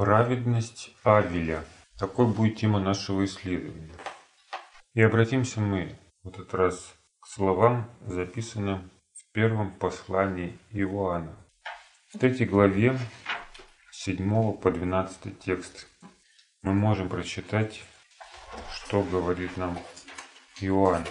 Праведность Авеля. Такой будет тема нашего исследования. И обратимся мы в этот раз к словам, записанным в первом послании Иоанна. В третьей главе, с 7 по 12 текст, мы можем прочитать, что говорит нам Иоанн.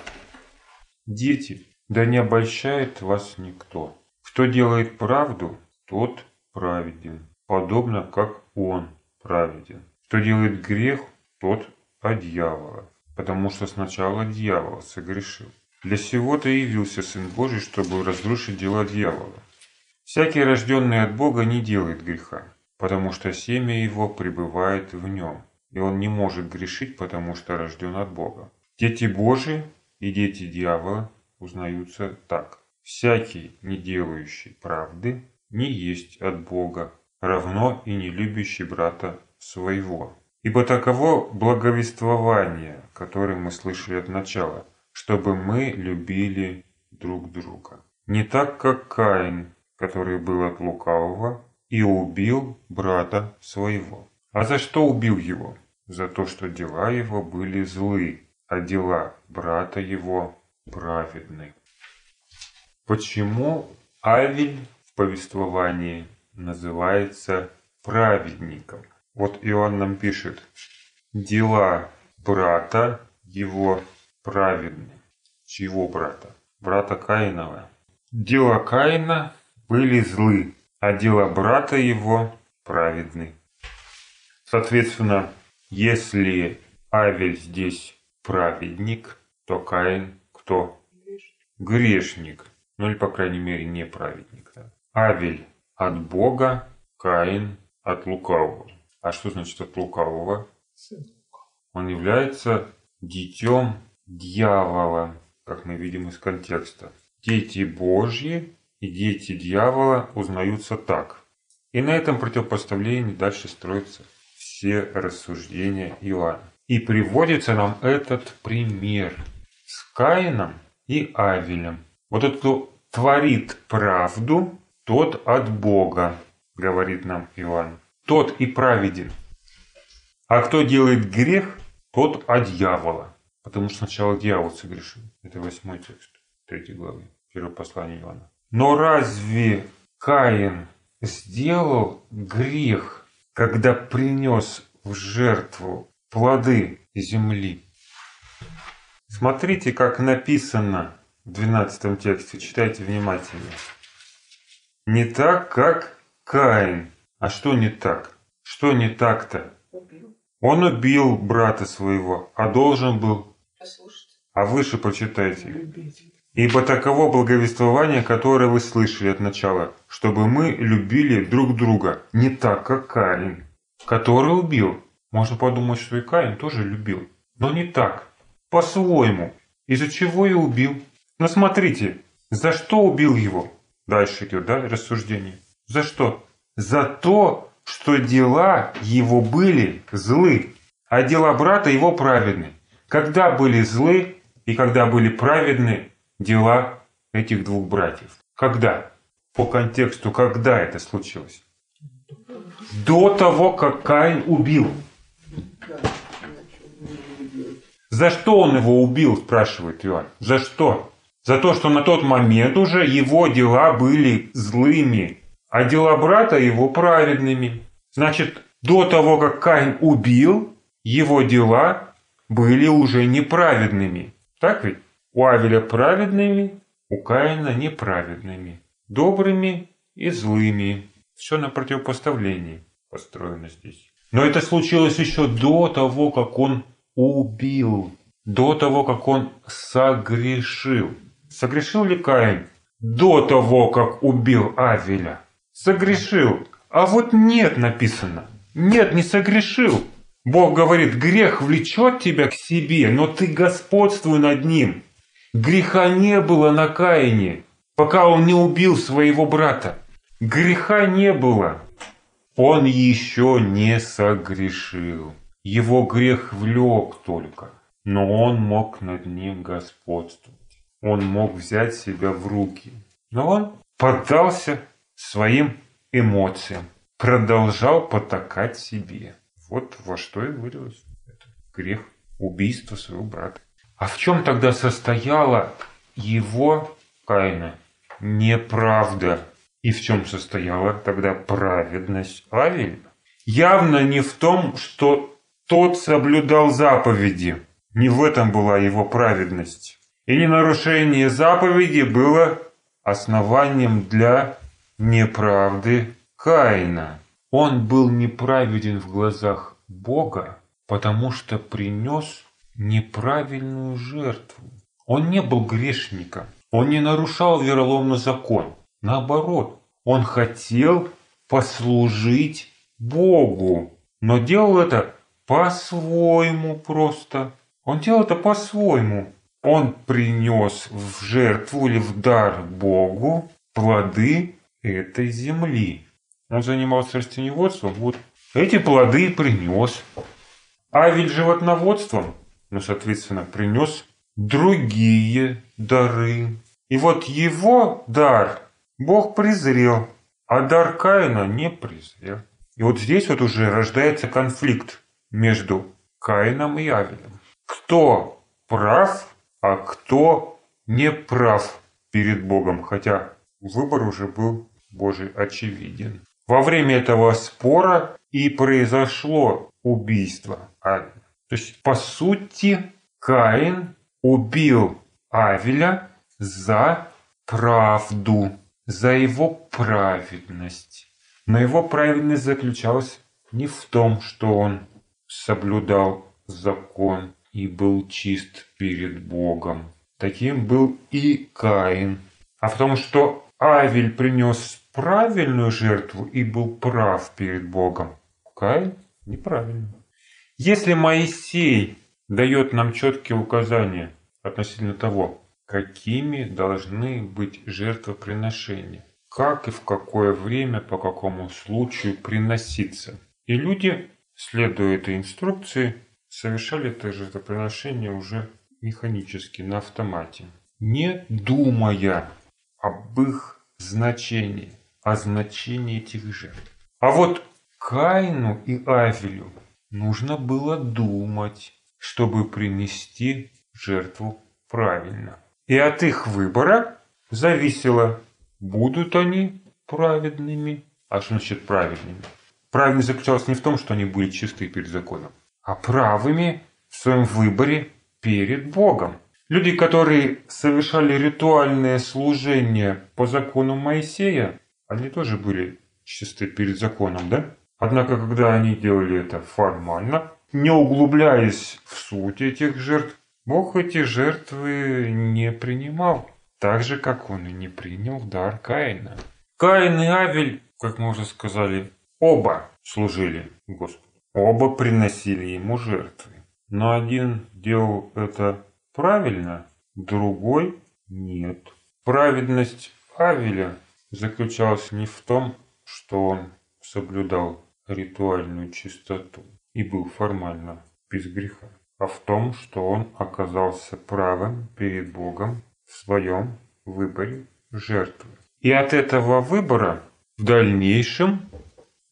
Дети, да не обольщает вас никто. Кто делает правду, тот праведен, подобно как он праведен. Кто делает грех, тот от дьявола, потому что сначала дьявол согрешил. Для сего-то явился Сын Божий, чтобы разрушить дела дьявола. Всякий, рожденный от Бога, не делает греха, потому что семя его пребывает в нем, и он не может грешить, потому что рожден от Бога. Дети Божии и дети дьявола узнаются так. Всякий, не делающий правды, не есть от Бога, равно и не любящий брата своего. Ибо таково благовествование, которое мы слышали от начала, чтобы мы любили друг друга. Не так, как Каин, который был от лукавого и убил брата своего. А за что убил его? За то, что дела его были злы, а дела брата его праведны. Почему Авель в повествовании называется праведником? Вот Иоанн нам пишет, дела брата его праведны. Чьего брата? Брата Каинова. Дела Каина были злы, а дела брата его праведны. Соответственно, если Авель здесь праведник, то Каин кто? Грешник. Ну или, по крайней мере, не праведник. Да? Авель от Бога, Каин от лукавого. А что значит от лукавого? Он является детем дьявола, как мы видим из контекста. Дети Божьи и дети дьявола узнаются так. И на этом противопоставлении дальше строятся все рассуждения Иоанна. И приводится нам этот пример с Каином и Авелем. Вот этот, кто творит правду, тот от Бога, говорит нам Иоанн. Тот и праведен. А кто делает грех, тот от дьявола. Потому что сначала дьявол согрешил. Это восьмой текст третьей главы, первого послания Иоанна. Но разве Каин сделал грех, когда принес в жертву плоды земли? Смотрите, как написано в 12 тексте, читайте внимательно. Не так, как Каин. А что не так? Что не так-то? Он убил брата своего, а должен был... А выше почитайте. Ибо таково благовествование, которое вы слышали от начала, чтобы мы любили друг друга, не так, как Каин, который убил. Можно подумать, что и Каин тоже любил, но не так, по-своему. Из-за чего и убил. Но смотрите, за что убил его? Дальше идет, да, рассуждение. За что? За то, что дела его были злы, а дела брата его праведны. Когда были злы и когда были праведны дела этих двух братьев? Когда? По контексту, когда это случилось? До того, как Каин убил. За что он его убил, спрашивает Иоанн. За что? За то, что на тот момент уже его дела были злыми, а дела брата его праведными. Значит, до того, как Каин убил, его дела были уже неправедными. Так ведь? У Авеля праведными, у Каина неправедными. Добрыми и злыми. Все на противопоставлении построено здесь. Но это случилось еще до того, как он убил. До того, как он согрешил. Согрешил ли Каин до того, как убил Авеля? Согрешил. А вот нет написано. Нет, не согрешил. Бог говорит, грех влечет тебя к себе, но ты господствуй над ним. Греха не было на Каине, пока он не убил своего брата. Греха не было. Он еще не согрешил. Его грех влек только, но он мог над ним господствовать. Он мог взять себя в руки. Но он поддался своим эмоциям. продолжал потакать себе. Вот во что и вылилось это грех убийства своего брата. А в чем тогда состояла его Каина неправда? И в чем состояла тогда праведность Авеля? Явно не в том, что тот соблюдал заповеди. Не в этом была его праведность. И не нарушение заповеди было основанием для неправды Каина. Он был неправеден в глазах Бога, потому что принес неправильную жертву. Он не был грешником, он не нарушал вероломно закон. Наоборот, он хотел послужить Богу, но делал это по-своему просто. Он делал это по-своему. Он принес в жертву или в дар Богу плоды этой земли. Он занимался растеневодством, вот эти плоды принес. Авель животноводством, ну, соответственно, принес другие дары. И вот его дар Бог презрел, а дар Каина не презрел. И вот здесь вот уже рождается конфликт между Каином и Авелем. Кто прав, а кто не прав перед Богом, хотя выбор уже был Божий очевиден. Во время этого спора и произошло убийство Авеля. То есть, по сути, Каин убил Авеля за правду, за его праведность. Но его праведность заключалась не в том, что он соблюдал закон и был чист перед Богом. Таким был и Каин. А в том, что Авель принес правильную жертву и был прав перед Богом. Каин неправильно. Если Моисей дает нам четкие указания относительно того, какими должны быть жертвоприношения, как и в какое время, по какому случаю приноситься. И люди, следуя этой инструкции, совершали это жертвоприношение уже механически, на автомате, не думая об их значении, о значении этих жертв. А вот Каину и Авелю нужно было думать, чтобы принести жертву правильно. И от их выбора зависело, будут они праведными. А что значит праведными? Праведность заключалась не в том, что они были чисты перед законом, а правыми в своем выборе перед Богом. Люди, которые совершали ритуальное служение по закону Моисея, они тоже были чисты перед законом, да? Однако, когда они делали это формально, не углубляясь в суть этих жертв, Бог эти жертвы не принимал, так же, как он и не принял дар Каина. Каин и Авель, как мы уже сказали, оба служили Господу. Оба приносили ему жертвы. Но один делал это правильно, другой нет. Праведность Авеля заключалась не в том, что он соблюдал ритуальную чистоту и был формально без греха, а в том, что он оказался правым перед Богом в своем выборе жертвы. И от этого выбора в дальнейшем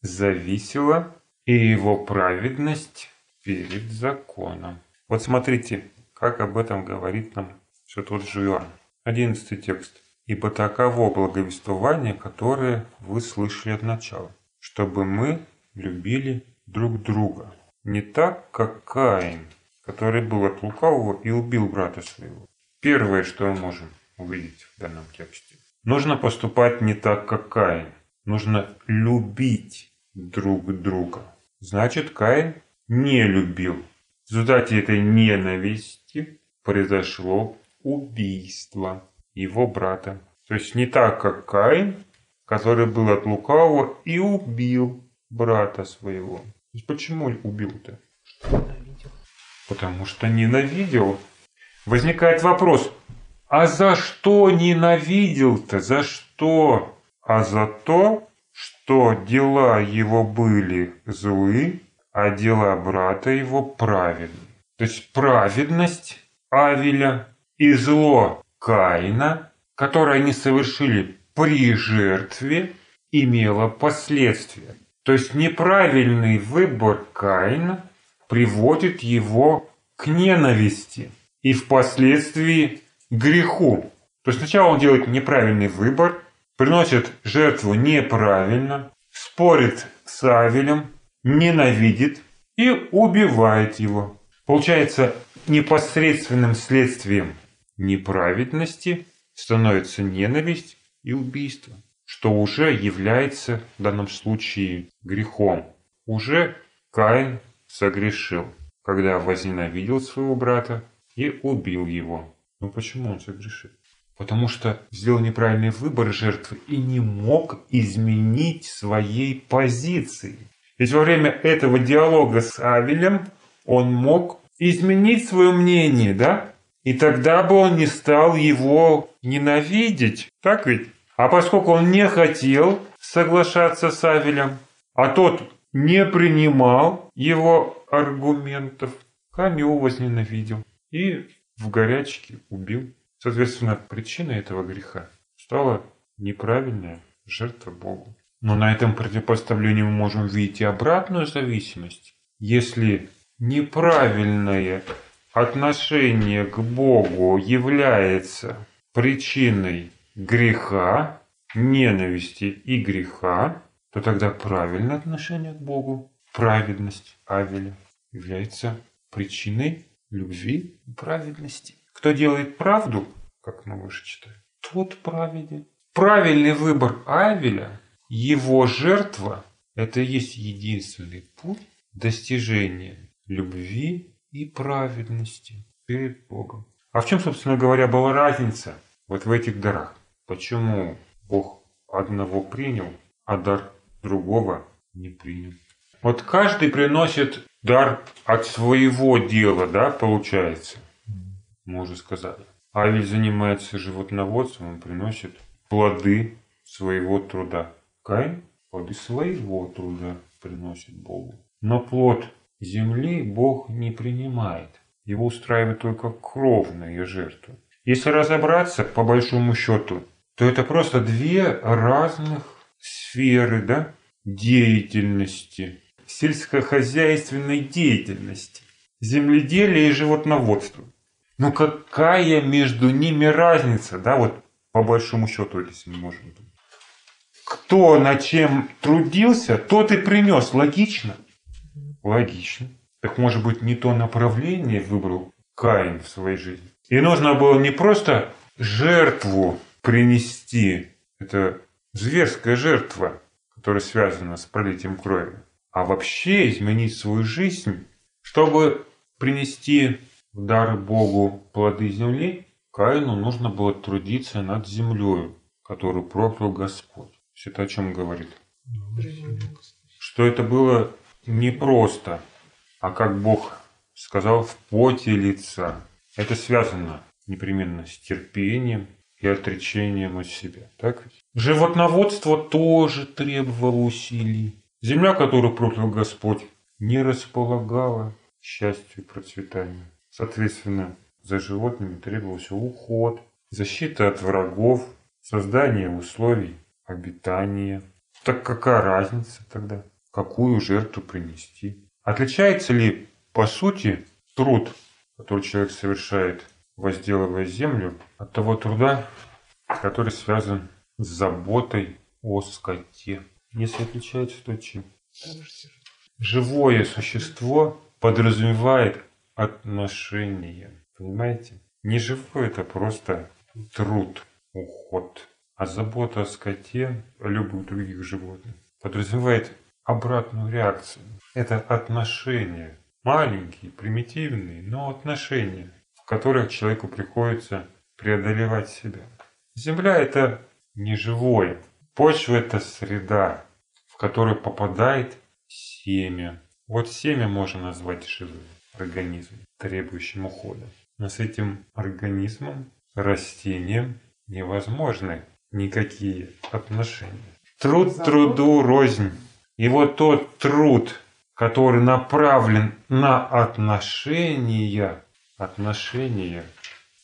зависела и его праведность перед законом. Вот смотрите, как об этом говорит нам все тот же Иоанн. Одиннадцатый текст. «Ибо таково благовествование, которое вы слышали от начала, чтобы мы любили друг друга, не так, как Каин, который был от лукавого и убил брата своего». Первое, что мы можем увидеть в данном тексте. Нужно поступать не так, как Каин. Нужно любить друг друга. Значит, Каин не любил. В результате этой ненависти произошло убийство его брата. То есть не так, как Каин, который был от лукавого и убил брата своего. Есть почему убил-то? Потому что ненавидел. Возникает вопрос, а за что ненавидел-то? За что? А за то, что дела его были злы, а дела брата его праведны. То есть праведность Авеля и зло Каина, которое они совершили при жертве, имело последствия. То есть неправильный выбор Каина приводит его к ненависти и впоследствии греху. То есть сначала он делает неправильный выбор, приносит жертву неправильно, спорит с Авелем, ненавидит и убивает его. Получается, непосредственным следствием неправедности становится ненависть и убийство, что уже является в данном случае грехом. Уже Каин согрешил, когда возненавидел своего брата и убил его. Но почему он согрешил? Потому что сделал неправильный выбор жертвы и не мог изменить своей позиции. Ведь во время этого диалога с Авелем он мог изменить свое мнение, да? И тогда бы он не стал его ненавидеть, так ведь? А поскольку он не хотел соглашаться с Авелем, а тот не принимал его аргументов, Камил возненавидел и в горячке убил. Соответственно, причиной этого греха стала неправильная жертва Богу. Но на этом противопоставлении мы можем видеть и обратную зависимость. Если неправильное отношение к Богу является причиной греха, ненависти и греха, то тогда правильное отношение к Богу, праведность Авеля, является причиной любви и праведности. Кто делает правду, как мы выше читаем, тот праведен. Правильный выбор Авеля, его жертва, это и есть единственный путь достижения любви и праведности перед Богом. А в чем, собственно говоря, была разница вот в этих дарах? Почему Бог одного принял, а дар другого не принял? Вот каждый приносит дар от своего дела, да, получается, мы уже сказали. Авель занимается животноводством, он приносит плоды своего труда. Каин плоды своего труда приносит Богу. Но плод земли Бог не принимает. Его устраивает только кровная жертва. Если разобраться, по большому счету, то это просто две разных сферы да, деятельности, сельскохозяйственной деятельности, земледелие и животноводство. Но какая между ними разница, да, вот по большому счету, если мы можем. Кто над чем трудился, тот и принес. Логично? Логично. Так может быть не то направление выбрал Каин в своей жизни. И нужно было не просто жертву принести, это зверская жертва, которая связана с пролитием крови, а вообще изменить свою жизнь, чтобы принести в дар Богу плоды земли, Каину нужно было трудиться над землей, которую проклял Господь. Все это о чем говорит? Что это было не просто, а как Бог сказал, в поте лица. Это связано непременно с терпением и отречением от себя. Так? Животноводство тоже требовало усилий. Земля, которую проклял Господь, не располагала счастью и процветанию. Соответственно, за животными требовался уход, защита от врагов, создание условий обитания. Так какая разница тогда? Какую жертву принести? Отличается ли, по сути, труд, который человек совершает, возделывая землю, от того труда, который связан с заботой о скоте? Если отличается, то чем? Живое существо подразумевает отношения. Понимаете? Не живое это просто труд, уход. А забота о скоте, о любых других животных подразумевает обратную реакцию. Это отношения. Маленькие, примитивные, но отношения, в которых человеку приходится преодолевать себя. Земля – это не живое. Почва – это среда, в которую попадает семя. Вот семя можно назвать живым организмом, требующим ухода. Но с этим организмом, растением невозможны никакие отношения. Труд труду рознь. И вот тот труд, который направлен на отношения, отношения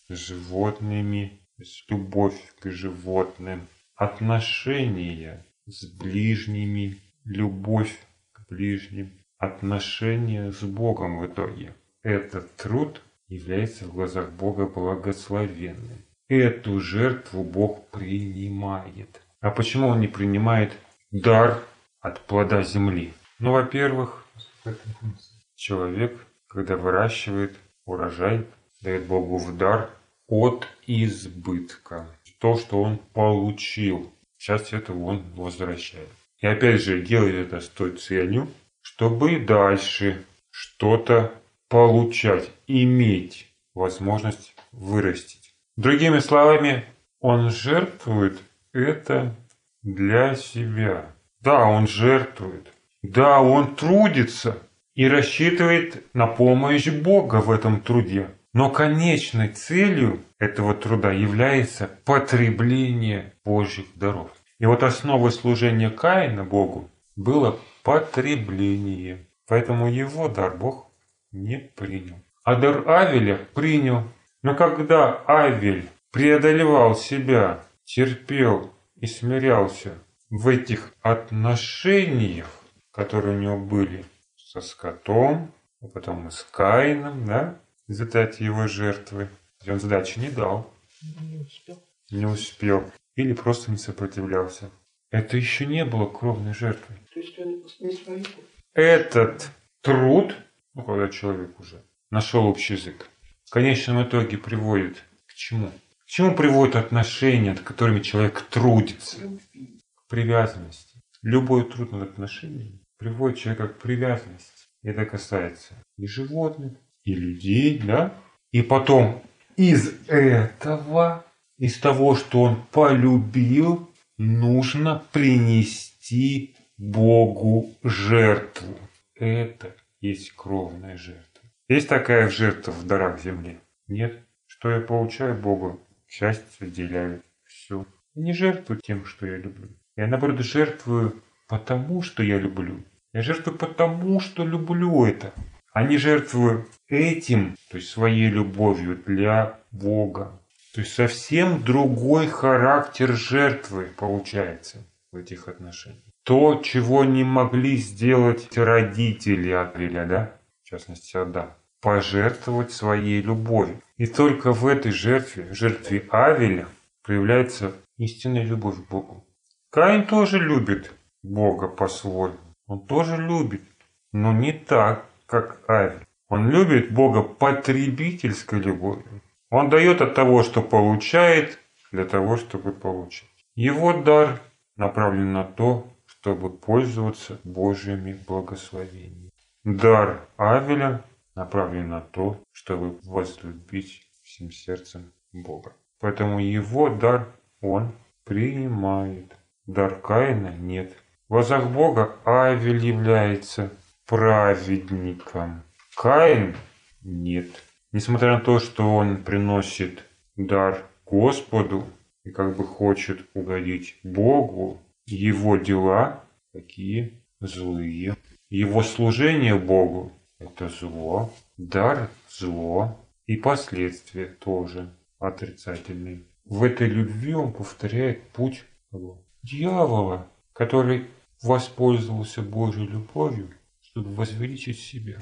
с животными, с любовь к животным, отношения с ближними, любовь к ближним, отношения с Богом в итоге. Этот труд является в глазах Бога благословенным. Эту жертву Бог принимает. А почему Он не принимает дар от плода земли? Ну, во-первых, человек, когда выращивает урожай, дает Богу в дар от избытка. То, что он получил, часть этого он возвращает. И опять же, делает это с той целью, чтобы дальше что-то получать, иметь возможность вырастить. Другими словами, он жертвует это для себя. Да, он жертвует. Да, он трудится и рассчитывает на помощь Бога в этом труде. Но конечной целью этого труда является потребление Божьих даров. И вот основой служения Каина Богу было потребление. Поэтому его дар Бог не принял. А дар Авеля принял. Но когда Авель преодолевал себя, терпел и смирялся в этих отношениях, которые у него были со скотом, а потом и с Каином, да, задать его жертвы. Он задачи не дал. Не успел. Не успел. Или просто не сопротивлялся. Это еще не было кровной жертвой. То есть он не свою Этот труд, ну, когда человек уже нашел общий язык, в конечном итоге приводит к чему? К чему приводят отношения, над которыми человек трудится? К привязанности. Любой труд над отношениями приводит человека к привязанности. Это касается и животных, и людей, да? И потом из этого, из того, что он полюбил, нужно принести Богу жертву. Это есть кровная жертва. Есть такая жертва в дарах земли? Нет. Что я получаю Богу? Счастье разделяю. Все. Я не жертвую тем, что я люблю. Я, наоборот, жертвую потому, что я люблю. Я жертвую потому, что люблю это. А не жертвую этим, то есть своей любовью для Бога. То есть совсем другой характер жертвы получается в этих отношениях. То, чего не могли сделать родители Авеля, да, в частности Адам, пожертвовать своей любовью. И только в этой жертве, жертве Авеля, проявляется истинная любовь к Богу. Каин тоже любит Бога по-своему. Он тоже любит, но не так, как Авель. Он любит Бога потребительской любовью. Он дает от того, что получает, для того, чтобы получить. Его дар направлен на то, чтобы пользоваться Божьими благословениями. Дар Авеля направлен на то, чтобы возлюбить всем сердцем Бога. Поэтому его дар он принимает. Дар Каина нет. В глазах Бога Авель является праведником. Каин нет. Несмотря на то, что он приносит дар Господу и как бы хочет угодить Богу, его дела такие злые. Его служение Богу – это зло, дар – зло, и последствия тоже отрицательные. В этой любви он повторяет путь дьявола, который воспользовался Божьей любовью, чтобы возвеличить себя.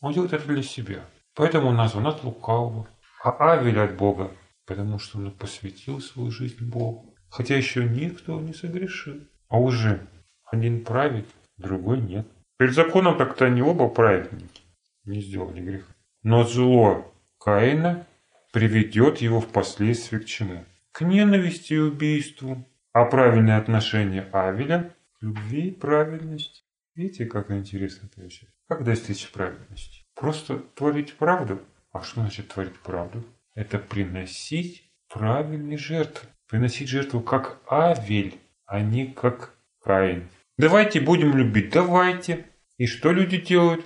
Он делает это для себя. Поэтому назван от лукавого. А Авель от Бога, потому что он посвятил свою жизнь Богу. Хотя еще никто не согрешил. А уже один правит, другой нет. Перед законом так-то они оба праведники. Не сделали греха. Но зло Каина приведет его впоследствии к чему? К ненависти и убийству. А правильное отношение Авеля к любви и правильности. Видите, как интересно получается? Как достичь правильности? Просто творить правду. А что значит творить правду? Это приносить правильные жертвы. Приносить жертву как Авель, а не как Каин. Давайте будем любить, давайте. И что люди делают?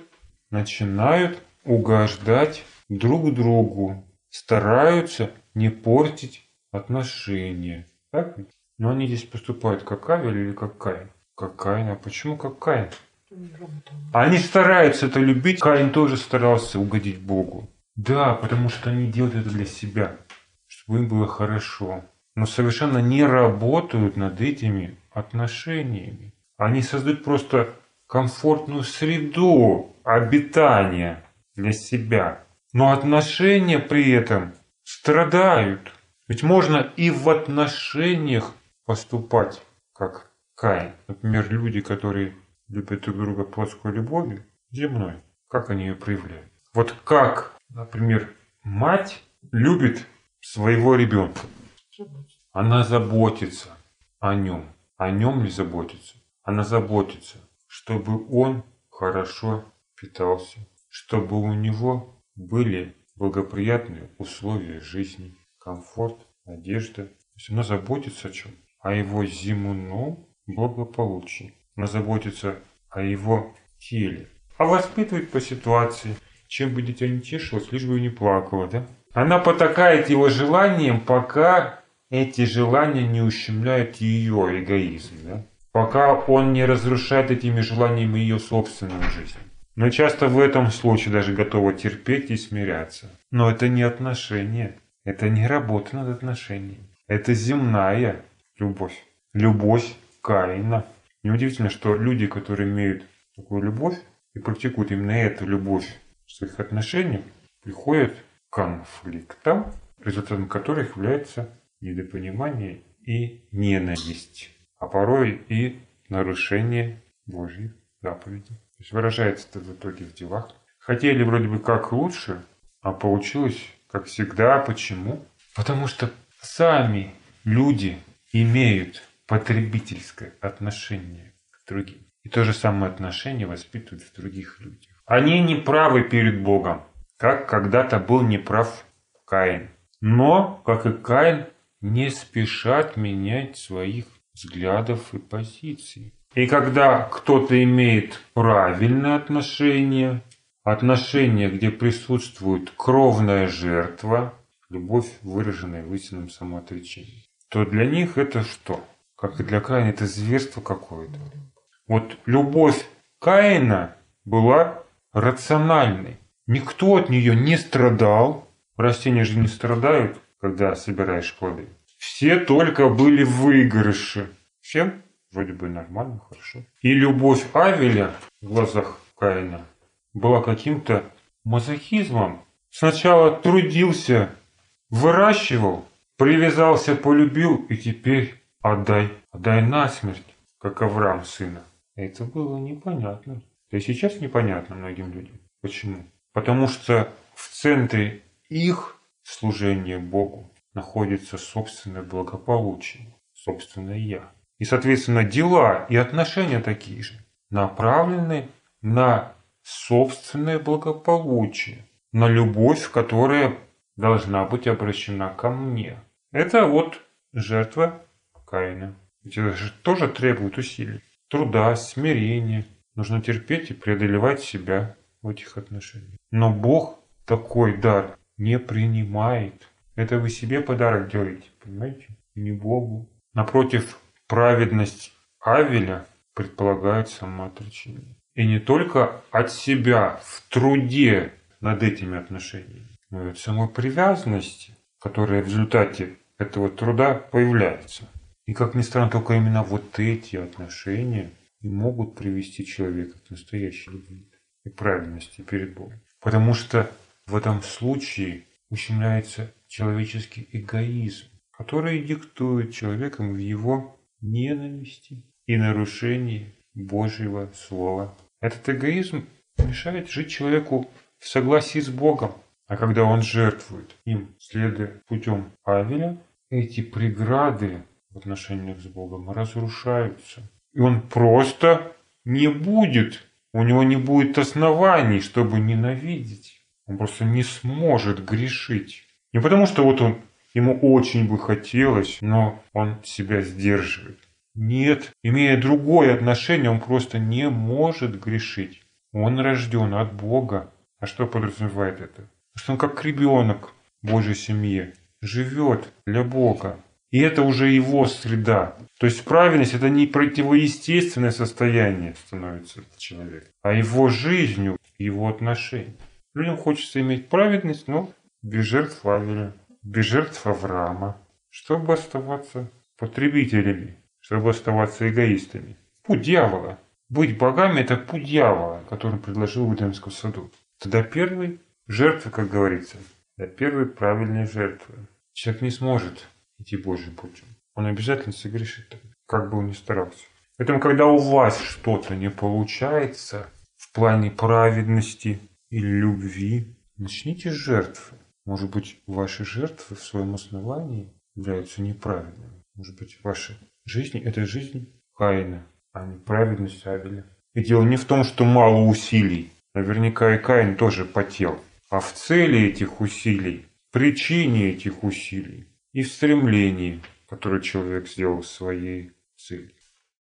Начинают угождать друг другу. Стараются не портить отношения. Так? Но они здесь поступают как Авель или как Каин? Как Каин. А почему как Каин? Они стараются это любить. Каин тоже старался угодить Богу. Да, потому что они делают это для себя, чтобы им было хорошо. Но совершенно не работают над этими отношениями. Они создают просто комфортную среду обитания для себя. Но отношения при этом страдают. Ведь можно и в отношениях поступать, как Каин. Например, люди, которые любят друг друга плотской любовью, земной, как они ее проявляют. Вот как, например, мать любит своего ребенка. Она заботится о нем. О нем ли заботится? Она заботится, чтобы он хорошо питался, чтобы у него были благоприятные условия жизни, комфорт, одежда. То есть она заботится о чем? О его земном благополучии. Она заботится о его теле. А воспитывает по ситуации. Чем бы дитя не тешилось, лишь бы не плакало, да? Она потакает его желанием, пока эти желания не ущемляют ее эгоизм, да? пока он не разрушает этими желаниями ее собственную жизнь. Но часто в этом случае даже готова терпеть и смиряться. Но это не отношения, это не работа над отношениями. Это земная любовь. Любовь Каина. Неудивительно, что люди, которые имеют такую любовь и практикуют именно эту любовь в своих отношениях, приходят к конфликтам, результатом которых является недопонимание и ненависть, а порой и нарушение Божьих заповедей. То есть выражается это в итоге в делах. Хотели вроде бы как лучше, а получилось как всегда. Почему? Потому что сами люди имеют потребительское отношение к другим. И то же самое отношение воспитывают в других людях. Они не правы перед Богом, как когда-то был неправ Каин. Но, как и Каин, не спешат менять своих взглядов и позиций. И когда кто-то имеет правильное отношение, отношение, где присутствует кровная жертва, любовь, выраженная в истинном самоотречении, то для них это что? Как и для Каина, это зверство какое-то. Вот любовь Каина была рациональной. Никто от нее не страдал. Растения же не страдают, когда собираешь плоды. Все только были в выигрыше. Всем вроде бы нормально, хорошо. И любовь Авеля в глазах Каина была каким-то мазохизмом. Сначала трудился, выращивал, привязался, полюбил и теперь отдай, отдай насмерть, как Авраам сына. Это было непонятно. Да и сейчас непонятно многим людям. Почему? Потому что в центре их служения Богу находится собственное благополучие, собственное «я». И, соответственно, дела и отношения такие же, направлены на собственное благополучие, на любовь, которая должна быть обращена ко мне. Это вот жертва Каина. Ведь это же тоже требует усилий, труда, смирения. Нужно терпеть и преодолевать себя в этих отношениях. Но Бог такой дар не принимает. Это вы себе подарок делаете, понимаете? Не Богу. Напротив, праведность Авеля предполагает самоотречение. И не только от себя в труде над этими отношениями, но и от самой привязанности, которая в результате этого труда появляется. И как ни странно, только именно вот эти отношения и могут привести человека к настоящей любви и праведности перед Богом. Потому что в этом случае ущемляется человеческий эгоизм, который диктует человеком в его ненависти и нарушении Божьего Слова. Этот эгоизм мешает жить человеку в согласии с Богом. А когда он жертвует им, следуя путем Авеля, эти преграды в отношениях с Богом разрушаются. И он просто не будет, у него не будет оснований, чтобы ненавидеть. Он просто не сможет грешить. Не потому, что вот он, ему очень бы хотелось, но он себя сдерживает. Нет, имея другое отношение, он просто не может грешить. Он рожден от Бога. А что подразумевает это? Что он как ребенок Божьей семье живет для Бога. И это уже его среда. То есть правильность это не противоестественное состояние становится человек, а его жизнью, его отношением. Людям хочется иметь праведность, но без жертв Авеля, без жертв Авраама, чтобы оставаться потребителями, чтобы оставаться эгоистами. Путь дьявола. Быть богами – это путь дьявола, который предложил в Эдемском саду. Тогда первый жертвы, как говорится, до первой правильной жертвы. Человек не сможет идти Божьим путем. Он обязательно согрешит, как бы он ни старался. Поэтому, когда у вас что-то не получается в плане праведности или любви, начните с жертвы. Может быть, ваши жертвы в своем основании являются неправильными. Может быть, ваша жизнь – это жизнь Каина, а не праведность Авеля. И дело не в том, что мало усилий. Наверняка и Каин тоже потел. А в цели этих усилий, причине этих усилий и в стремлении, которое человек сделал своей целью.